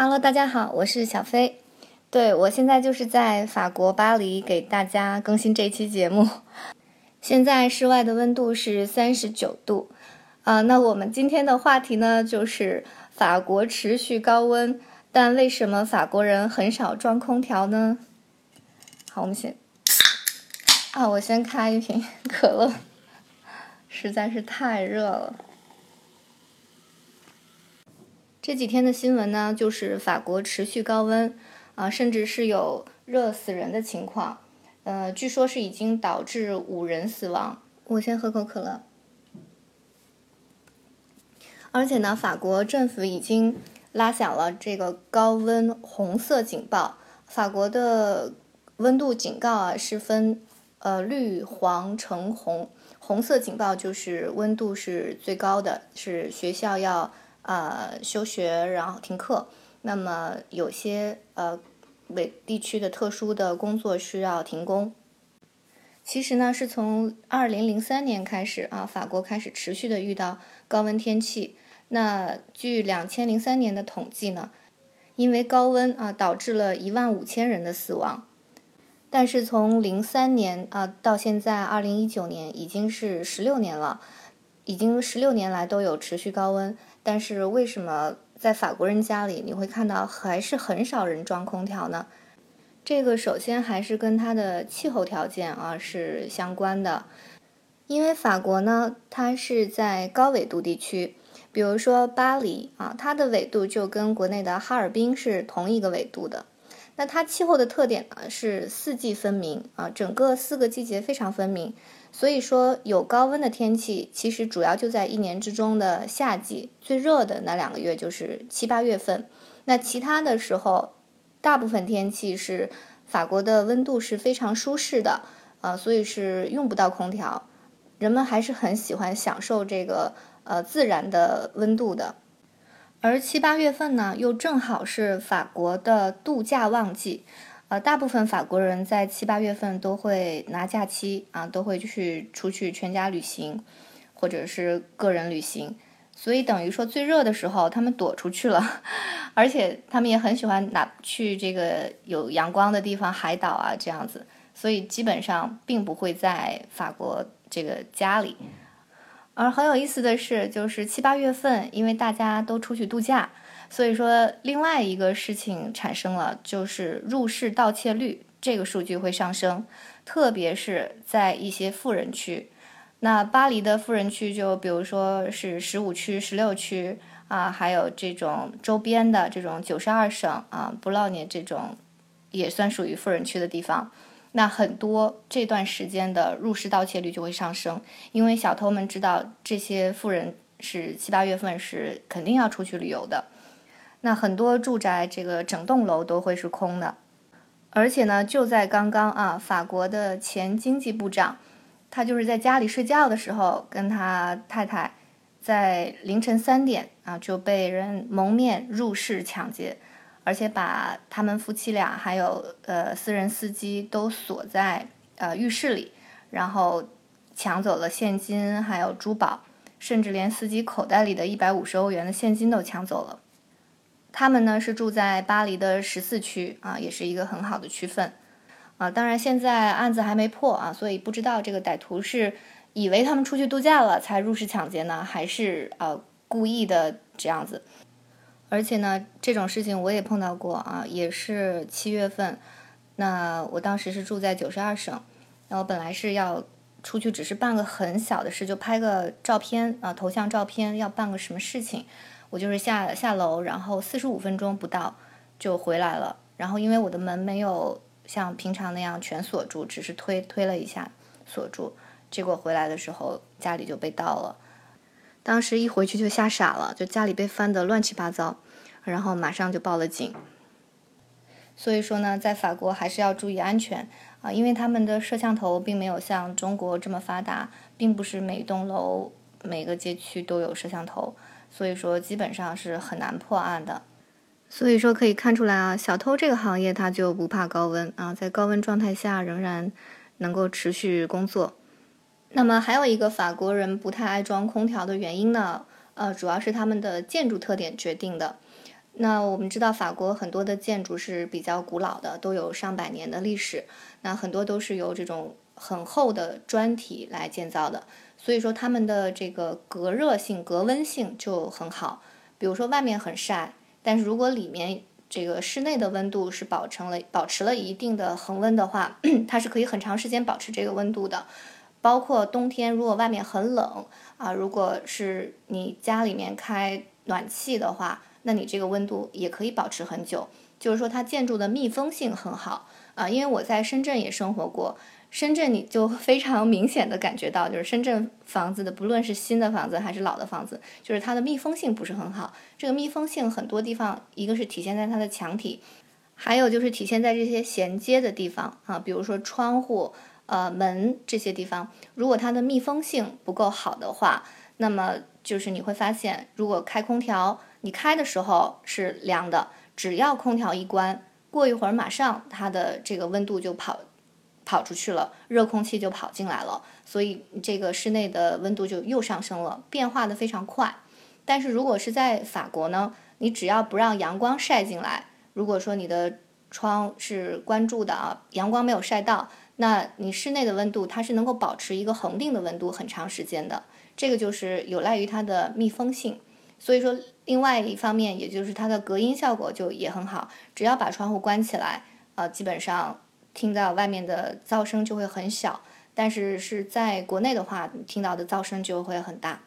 Hello，大家好，我是小飞。对我现在就是在法国巴黎给大家更新这期节目。现在室外的温度是三十九度。啊，那我们今天的话题呢，就是法国持续高温，但为什么法国人很少装空调呢？好，我们先啊，我先开一瓶 可乐，实在是太热了。这几天的新闻呢，就是法国持续高温，啊，甚至是有热死人的情况，呃，据说是已经导致五人死亡。我先喝口可乐。而且呢，法国政府已经拉响了这个高温红色警报。法国的温度警告啊是分呃绿、黄、橙、红。红色警报就是温度是最高的，是学校要呃休学，然后停课。那么有些呃为地区的特殊的工作需要停工。其实呢，是从二零零三年开始啊，法国开始持续的遇到高温天气。那据两千零三年的统计呢，因为高温啊，导致了一万五千人的死亡。但是从零三年啊到现在二零一九年，已经是十六年了，已经十六年来都有持续高温。但是为什么在法国人家里你会看到还是很少人装空调呢？这个首先还是跟它的气候条件啊是相关的，因为法国呢，它是在高纬度地区，比如说巴黎啊，它的纬度就跟国内的哈尔滨是同一个纬度的。那它气候的特点呢是四季分明啊，整个四个季节非常分明，所以说有高温的天气，其实主要就在一年之中的夏季，最热的那两个月就是七八月份，那其他的时候。大部分天气是法国的温度是非常舒适的，呃，所以是用不到空调，人们还是很喜欢享受这个呃自然的温度的。而七八月份呢，又正好是法国的度假旺季，呃，大部分法国人在七八月份都会拿假期啊，都会去出去全家旅行，或者是个人旅行。所以等于说最热的时候，他们躲出去了，而且他们也很喜欢拿去这个有阳光的地方，海岛啊这样子。所以基本上并不会在法国这个家里。而很有意思的是，就是七八月份，因为大家都出去度假，所以说另外一个事情产生了，就是入室盗窃率这个数据会上升，特别是在一些富人区。那巴黎的富人区，就比如说是十五区、十六区啊，还有这种周边的这种九十二省啊，布劳涅这种也算属于富人区的地方。那很多这段时间的入室盗窃率就会上升，因为小偷们知道这些富人是七八月份是肯定要出去旅游的。那很多住宅这个整栋楼都会是空的，而且呢，就在刚刚啊，法国的前经济部长。他就是在家里睡觉的时候，跟他太太在凌晨三点啊就被人蒙面入室抢劫，而且把他们夫妻俩还有呃私人司机都锁在呃浴室里，然后抢走了现金还有珠宝，甚至连司机口袋里的一百五十欧元的现金都抢走了。他们呢是住在巴黎的十四区啊，也是一个很好的区分。啊，当然现在案子还没破啊，所以不知道这个歹徒是以为他们出去度假了才入室抢劫呢，还是呃故意的这样子。而且呢，这种事情我也碰到过啊，也是七月份。那我当时是住在九十二省，那我本来是要出去，只是办个很小的事，就拍个照片啊，头像照片，要办个什么事情，我就是下下楼，然后四十五分钟不到就回来了。然后因为我的门没有。像平常那样全锁住，只是推推了一下锁住，结果回来的时候家里就被盗了。当时一回去就吓傻了，就家里被翻得乱七八糟，然后马上就报了警。所以说呢，在法国还是要注意安全啊，因为他们的摄像头并没有像中国这么发达，并不是每栋楼每个街区都有摄像头，所以说基本上是很难破案的。所以说可以看出来啊，小偷这个行业他就不怕高温啊，在高温状态下仍然能够持续工作。那么还有一个法国人不太爱装空调的原因呢，呃，主要是他们的建筑特点决定的。那我们知道法国很多的建筑是比较古老的，都有上百年的历史，那很多都是由这种很厚的砖体来建造的，所以说他们的这个隔热性、隔温性就很好。比如说外面很晒，但是如果里面这个室内的温度是保成了保持了一定的恒温的话，它是可以很长时间保持这个温度的。包括冬天，如果外面很冷啊，如果是你家里面开暖气的话。那你这个温度也可以保持很久，就是说它建筑的密封性很好啊。因为我在深圳也生活过，深圳你就非常明显的感觉到，就是深圳房子的不论是新的房子还是老的房子，就是它的密封性不是很好。这个密封性很多地方，一个是体现在它的墙体，还有就是体现在这些衔接的地方啊，比如说窗户、呃门这些地方，如果它的密封性不够好的话，那么就是你会发现，如果开空调。你开的时候是凉的，只要空调一关，过一会儿马上它的这个温度就跑跑出去了，热空气就跑进来了，所以这个室内的温度就又上升了，变化的非常快。但是如果是在法国呢，你只要不让阳光晒进来，如果说你的窗是关住的啊，阳光没有晒到，那你室内的温度它是能够保持一个恒定的温度很长时间的，这个就是有赖于它的密封性。所以说，另外一方面，也就是它的隔音效果就也很好。只要把窗户关起来，呃，基本上听到外面的噪声就会很小。但是是在国内的话，听到的噪声就会很大。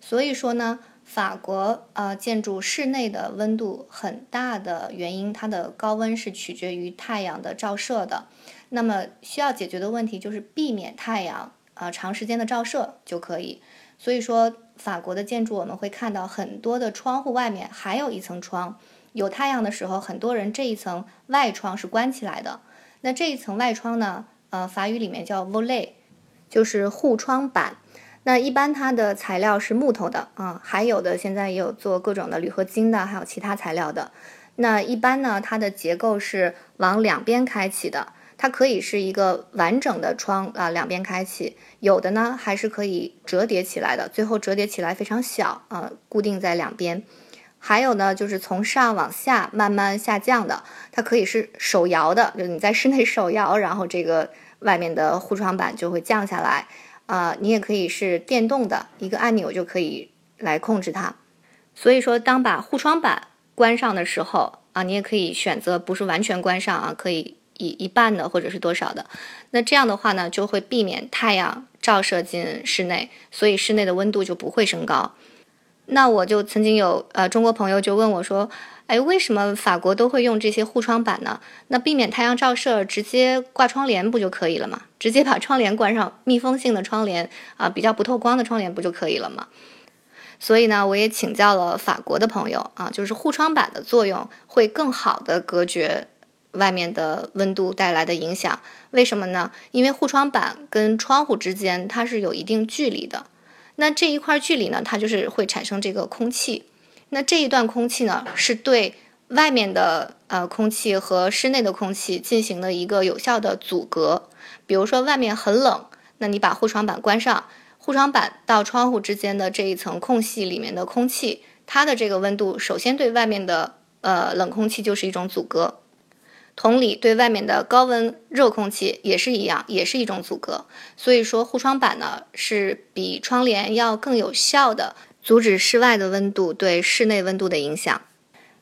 所以说呢，法国呃建筑室内的温度很大的原因，它的高温是取决于太阳的照射的。那么需要解决的问题就是避免太阳啊长时间的照射就可以。所以说。法国的建筑，我们会看到很多的窗户外面还有一层窗，有太阳的时候，很多人这一层外窗是关起来的。那这一层外窗呢，呃，法语里面叫 volet，就是护窗板。那一般它的材料是木头的啊，还有的现在也有做各种的铝合金的，还有其他材料的。那一般呢，它的结构是往两边开启的。它可以是一个完整的窗啊，两边开启；有的呢还是可以折叠起来的，最后折叠起来非常小啊，固定在两边。还有呢，就是从上往下慢慢下降的，它可以是手摇的，就是你在室内手摇，然后这个外面的护窗板就会降下来啊。你也可以是电动的，一个按钮就可以来控制它。所以说，当把护窗板关上的时候啊，你也可以选择不是完全关上啊，可以。一一半的或者是多少的，那这样的话呢，就会避免太阳照射进室内，所以室内的温度就不会升高。那我就曾经有呃中国朋友就问我说，哎，为什么法国都会用这些护窗板呢？那避免太阳照射，直接挂窗帘不就可以了吗？直接把窗帘关上，密封性的窗帘啊，比较不透光的窗帘不就可以了吗？所以呢，我也请教了法国的朋友啊，就是护窗板的作用会更好的隔绝。外面的温度带来的影响，为什么呢？因为护窗板跟窗户之间它是有一定距离的，那这一块距离呢，它就是会产生这个空气，那这一段空气呢，是对外面的呃空气和室内的空气进行了一个有效的阻隔。比如说外面很冷，那你把护窗板关上，护窗板到窗户之间的这一层空隙里面的空气，它的这个温度首先对外面的呃冷空气就是一种阻隔。同理，对外面的高温热空气也是一样，也是一种阻隔。所以说，护窗板呢是比窗帘要更有效的阻止室外的温度对室内温度的影响。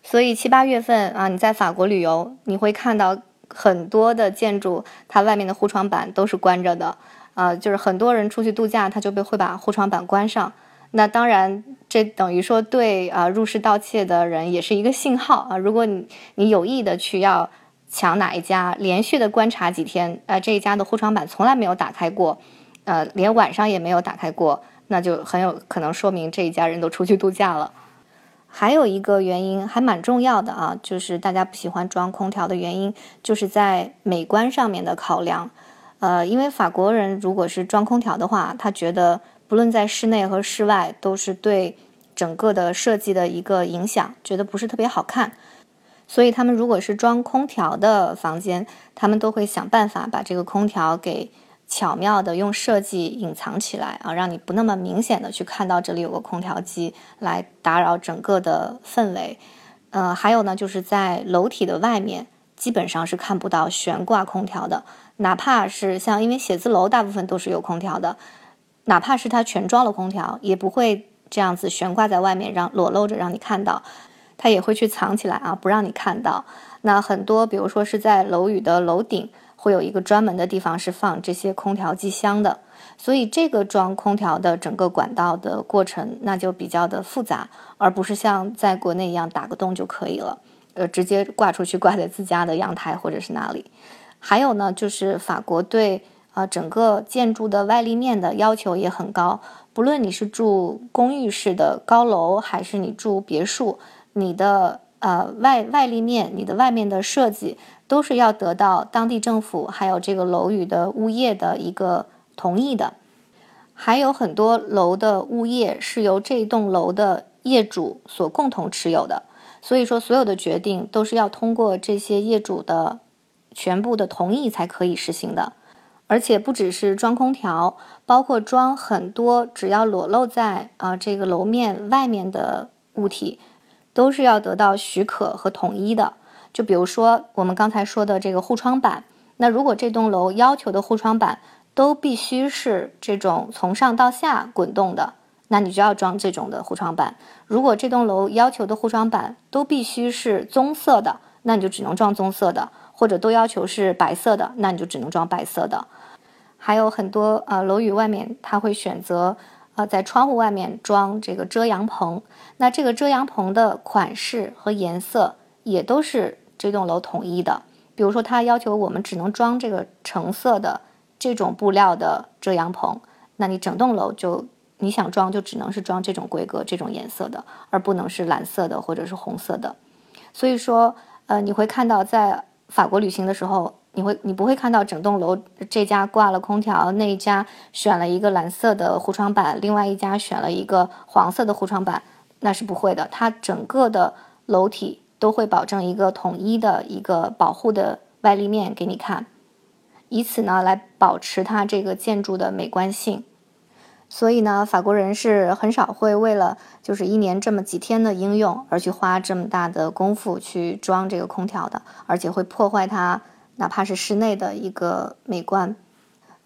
所以七八月份啊，你在法国旅游，你会看到很多的建筑，它外面的护窗板都是关着的。啊，就是很多人出去度假，他就被会把护窗板关上。那当然，这等于说对啊入室盗窃的人也是一个信号啊。如果你你有意的去要。抢哪一家？连续的观察几天，呃，这一家的护窗板从来没有打开过，呃，连晚上也没有打开过，那就很有可能说明这一家人都出去度假了。还有一个原因还蛮重要的啊，就是大家不喜欢装空调的原因，就是在美观上面的考量。呃，因为法国人如果是装空调的话，他觉得不论在室内和室外都是对整个的设计的一个影响，觉得不是特别好看。所以他们如果是装空调的房间，他们都会想办法把这个空调给巧妙的用设计隐藏起来啊，让你不那么明显的去看到这里有个空调机来打扰整个的氛围。呃，还有呢，就是在楼体的外面，基本上是看不到悬挂空调的。哪怕是像，因为写字楼大部分都是有空调的，哪怕是它全装了空调，也不会这样子悬挂在外面，让裸露着让你看到，它也会去藏起来啊，不让你看到。那很多，比如说是在楼宇的楼顶，会有一个专门的地方是放这些空调机箱的。所以这个装空调的整个管道的过程，那就比较的复杂，而不是像在国内一样打个洞就可以了，呃，直接挂出去挂在自家的阳台或者是哪里。还有呢，就是法国对啊整个建筑的外立面的要求也很高，不论你是住公寓式的高楼，还是你住别墅，你的呃外外立面，你的外面的设计都是要得到当地政府还有这个楼宇的物业的一个。同意的，还有很多楼的物业是由这栋楼的业主所共同持有的，所以说所有的决定都是要通过这些业主的全部的同意才可以实行的。而且不只是装空调，包括装很多只要裸露在啊这个楼面外面的物体，都是要得到许可和统一的。就比如说我们刚才说的这个护窗板，那如果这栋楼要求的护窗板。都必须是这种从上到下滚动的，那你就要装这种的护窗板。如果这栋楼要求的护窗板都必须是棕色的，那你就只能装棕色的；或者都要求是白色的，那你就只能装白色的。还有很多呃楼宇外面，他会选择在窗户外面装这个遮阳棚，那这个遮阳棚的款式和颜色也都是这栋楼统一的。比如说，他要求我们只能装这个橙色的。这种布料的遮阳棚，那你整栋楼就你想装就只能是装这种规格、这种颜色的，而不能是蓝色的或者是红色的。所以说，呃，你会看到在法国旅行的时候，你会你不会看到整栋楼这家挂了空调，那一家选了一个蓝色的护窗板，另外一家选了一个黄色的护窗板，那是不会的。它整个的楼体都会保证一个统一的一个保护的外立面给你看。以此呢来保持它这个建筑的美观性，所以呢，法国人是很少会为了就是一年这么几天的应用而去花这么大的功夫去装这个空调的，而且会破坏它哪怕是室内的一个美观。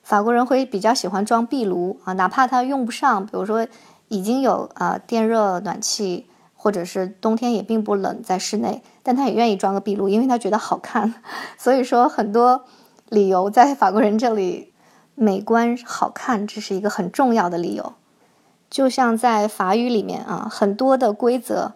法国人会比较喜欢装壁炉啊，哪怕他用不上，比如说已经有啊电热暖气，或者是冬天也并不冷在室内，但他也愿意装个壁炉，因为他觉得好看。所以说很多。理由在法国人这里，美观好看，这是一个很重要的理由。就像在法语里面啊，很多的规则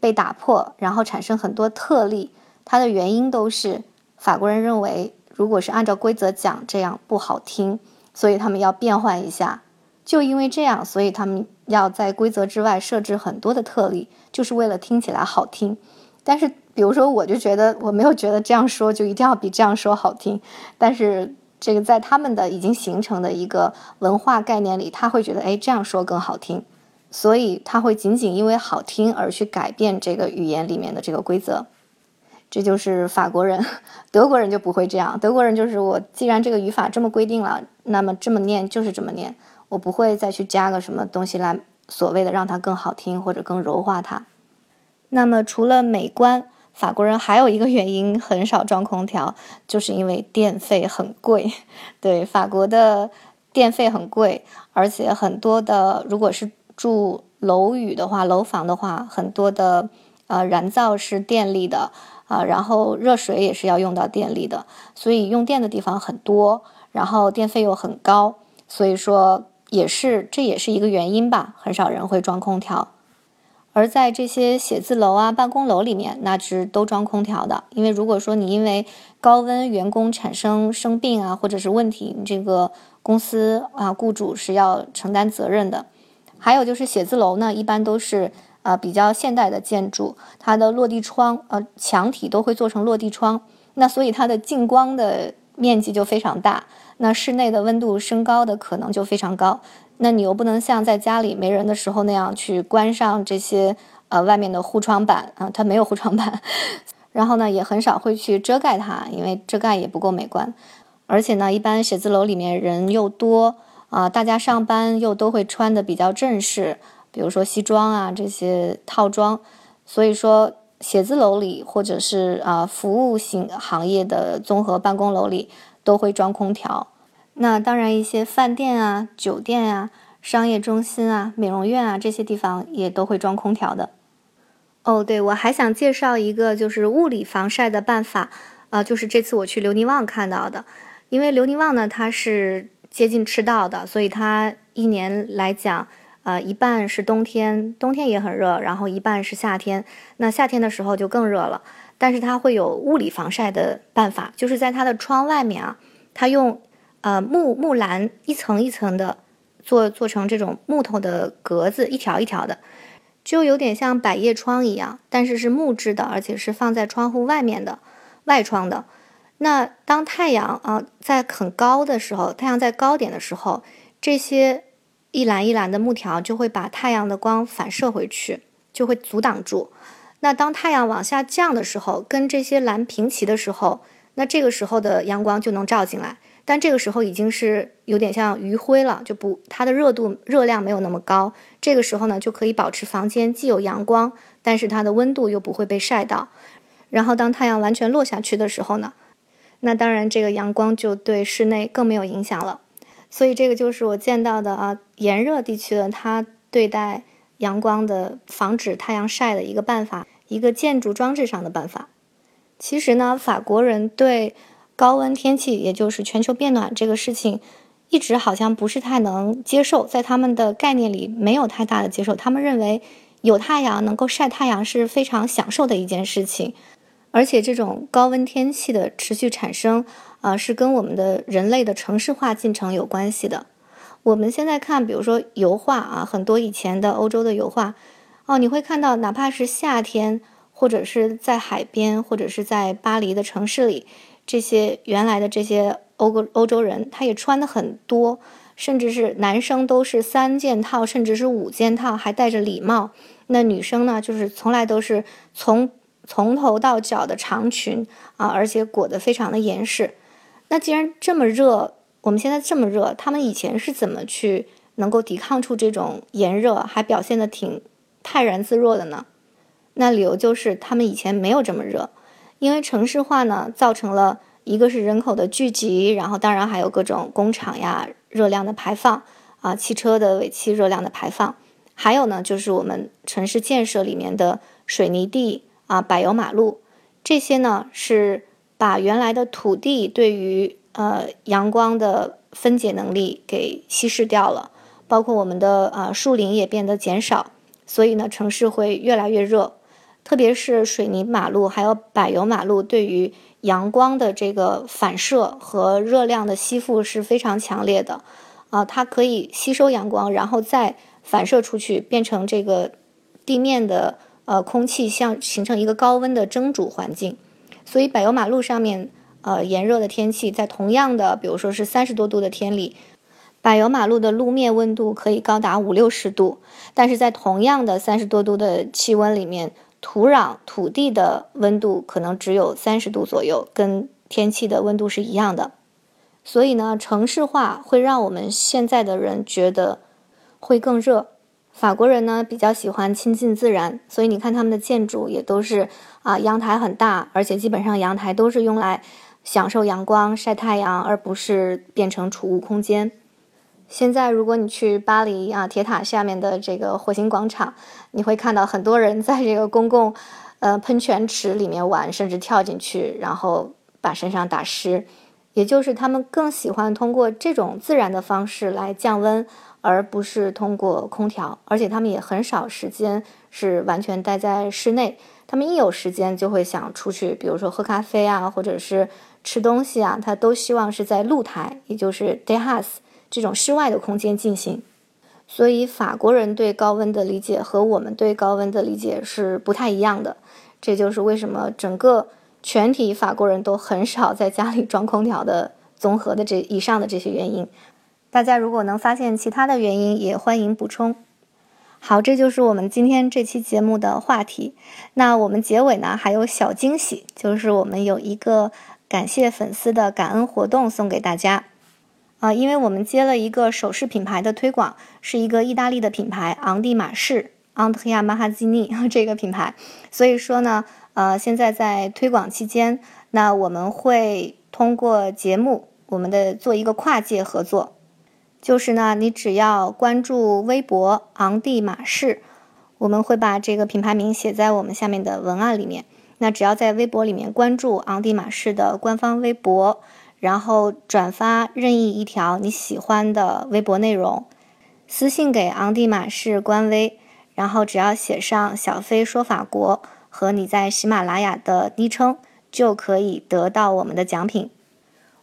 被打破，然后产生很多特例，它的原因都是法国人认为，如果是按照规则讲，这样不好听，所以他们要变换一下。就因为这样，所以他们要在规则之外设置很多的特例，就是为了听起来好听。但是。比如说，我就觉得我没有觉得这样说就一定要比这样说好听，但是这个在他们的已经形成的一个文化概念里，他会觉得哎这样说更好听，所以他会仅仅因为好听而去改变这个语言里面的这个规则。这就是法国人，德国人就不会这样。德国人就是我既然这个语法这么规定了，那么这么念就是这么念，我不会再去加个什么东西来所谓的让它更好听或者更柔化它。那么除了美观。法国人还有一个原因很少装空调，就是因为电费很贵。对，法国的电费很贵，而且很多的，如果是住楼宇的话，楼房的话，很多的呃燃灶是电力的啊，然后热水也是要用到电力的，所以用电的地方很多，然后电费又很高，所以说也是这也是一个原因吧，很少人会装空调。而在这些写字楼啊、办公楼里面，那是都装空调的。因为如果说你因为高温，员工产生生病啊，或者是问题，你这个公司啊、雇主是要承担责任的。还有就是写字楼呢，一般都是呃比较现代的建筑，它的落地窗呃墙体都会做成落地窗，那所以它的进光的面积就非常大，那室内的温度升高的可能就非常高。那你又不能像在家里没人的时候那样去关上这些呃外面的护窗板啊，它没有护窗板，然后呢也很少会去遮盖它，因为遮盖也不够美观，而且呢一般写字楼里面人又多啊，大家上班又都会穿的比较正式，比如说西装啊这些套装，所以说写字楼里，或者是啊服务型行业的综合办公楼里都会装空调。那当然，一些饭店啊、酒店啊、商业中心啊、美容院啊这些地方也都会装空调的。哦，对，我还想介绍一个就是物理防晒的办法，啊，就是这次我去留尼旺看到的。因为留尼旺呢，它是接近赤道的，所以它一年来讲。呃，一半是冬天，冬天也很热，然后一半是夏天。那夏天的时候就更热了，但是它会有物理防晒的办法，就是在它的窗外面啊，它用呃木木栏一层一层的做做成这种木头的格子，一条一条的，就有点像百叶窗一样，但是是木质的，而且是放在窗户外面的外窗的。那当太阳啊在很高的时候，太阳在高点的时候，这些。一栏一栏的木条就会把太阳的光反射回去，就会阻挡住。那当太阳往下降的时候，跟这些栏平齐的时候，那这个时候的阳光就能照进来。但这个时候已经是有点像余晖了，就不它的热度热量没有那么高。这个时候呢，就可以保持房间既有阳光，但是它的温度又不会被晒到。然后当太阳完全落下去的时候呢，那当然这个阳光就对室内更没有影响了。所以这个就是我见到的啊，炎热地区的它对待阳光的防止太阳晒的一个办法，一个建筑装置上的办法。其实呢，法国人对高温天气，也就是全球变暖这个事情，一直好像不是太能接受，在他们的概念里没有太大的接受。他们认为有太阳能够晒太阳是非常享受的一件事情，而且这种高温天气的持续产生。啊，是跟我们的人类的城市化进程有关系的。我们现在看，比如说油画啊，很多以前的欧洲的油画，哦，你会看到，哪怕是夏天，或者是在海边，或者是在巴黎的城市里，这些原来的这些欧欧欧洲人，他也穿的很多，甚至是男生都是三件套，甚至是五件套，还戴着礼帽。那女生呢，就是从来都是从从头到脚的长裙啊，而且裹得非常的严实。那既然这么热，我们现在这么热，他们以前是怎么去能够抵抗住这种炎热，还表现的挺泰然自若的呢？那理由就是他们以前没有这么热，因为城市化呢，造成了一个是人口的聚集，然后当然还有各种工厂呀热量的排放啊，汽车的尾气热量的排放，还有呢就是我们城市建设里面的水泥地啊、柏油马路，这些呢是。把原来的土地对于呃阳光的分解能力给稀释掉了，包括我们的啊树林也变得减少，所以呢城市会越来越热，特别是水泥马路还有柏油马路对于阳光的这个反射和热量的吸附是非常强烈的，啊它可以吸收阳光，然后再反射出去，变成这个地面的呃空气像形成一个高温的蒸煮环境。所以柏油马路上面，呃，炎热的天气，在同样的，比如说是三十多度的天里，柏油马路的路面温度可以高达五六十度，但是在同样的三十多度的气温里面，土壤、土地的温度可能只有三十度左右，跟天气的温度是一样的。所以呢，城市化会让我们现在的人觉得会更热。法国人呢比较喜欢亲近自然，所以你看他们的建筑也都是啊阳台很大，而且基本上阳台都是用来享受阳光、晒太阳，而不是变成储物空间。现在如果你去巴黎啊铁塔下面的这个火星广场，你会看到很多人在这个公共呃喷泉池里面玩，甚至跳进去，然后把身上打湿。也就是他们更喜欢通过这种自然的方式来降温。而不是通过空调，而且他们也很少时间是完全待在室内。他们一有时间就会想出去，比如说喝咖啡啊，或者是吃东西啊，他都希望是在露台，也就是 da house 这种室外的空间进行。所以法国人对高温的理解和我们对高温的理解是不太一样的。这就是为什么整个全体法国人都很少在家里装空调的综合的这以上的这些原因。大家如果能发现其他的原因，也欢迎补充。好，这就是我们今天这期节目的话题。那我们结尾呢还有小惊喜，就是我们有一个感谢粉丝的感恩活动送给大家。啊，因为我们接了一个首饰品牌的推广，是一个意大利的品牌昂蒂马仕 （Andrea m a h a z i n i 这个品牌，所以说呢，呃，现在在推广期间，那我们会通过节目，我们的做一个跨界合作，就是呢，你只要关注微博昂蒂马仕，我们会把这个品牌名写在我们下面的文案里面。那只要在微博里面关注昂蒂马仕的官方微博，然后转发任意一条你喜欢的微博内容，私信给昂蒂马仕官微，然后只要写上“小飞说法国”和你在喜马拉雅的昵称，就可以得到我们的奖品。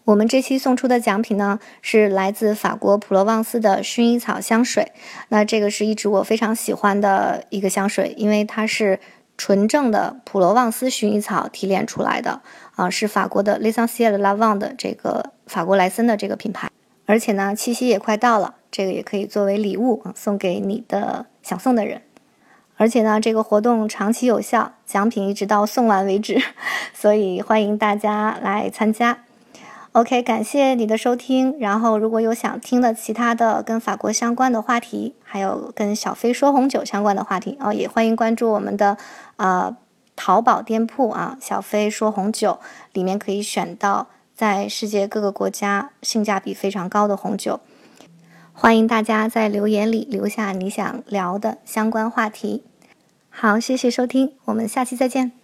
我们这期送出的奖品呢，是来自法国普罗旺斯的薰衣草香水。那这个是一直我非常喜欢的一个香水，因为它是。纯正的普罗旺斯薰衣草提炼出来的啊，是法国的 L'Essentiel Lavande 的这个法国莱森的这个品牌，而且呢，七夕也快到了，这个也可以作为礼物啊送给你的想送的人，而且呢，这个活动长期有效，奖品一直到送完为止，所以欢迎大家来参加。OK，感谢你的收听。然后，如果有想听的其他的跟法国相关的话题，还有跟小飞说红酒相关的话题，哦，也欢迎关注我们的啊淘宝店铺啊，小飞说红酒里面可以选到在世界各个国家性价比非常高的红酒。欢迎大家在留言里留下你想聊的相关话题。好，谢谢收听，我们下期再见。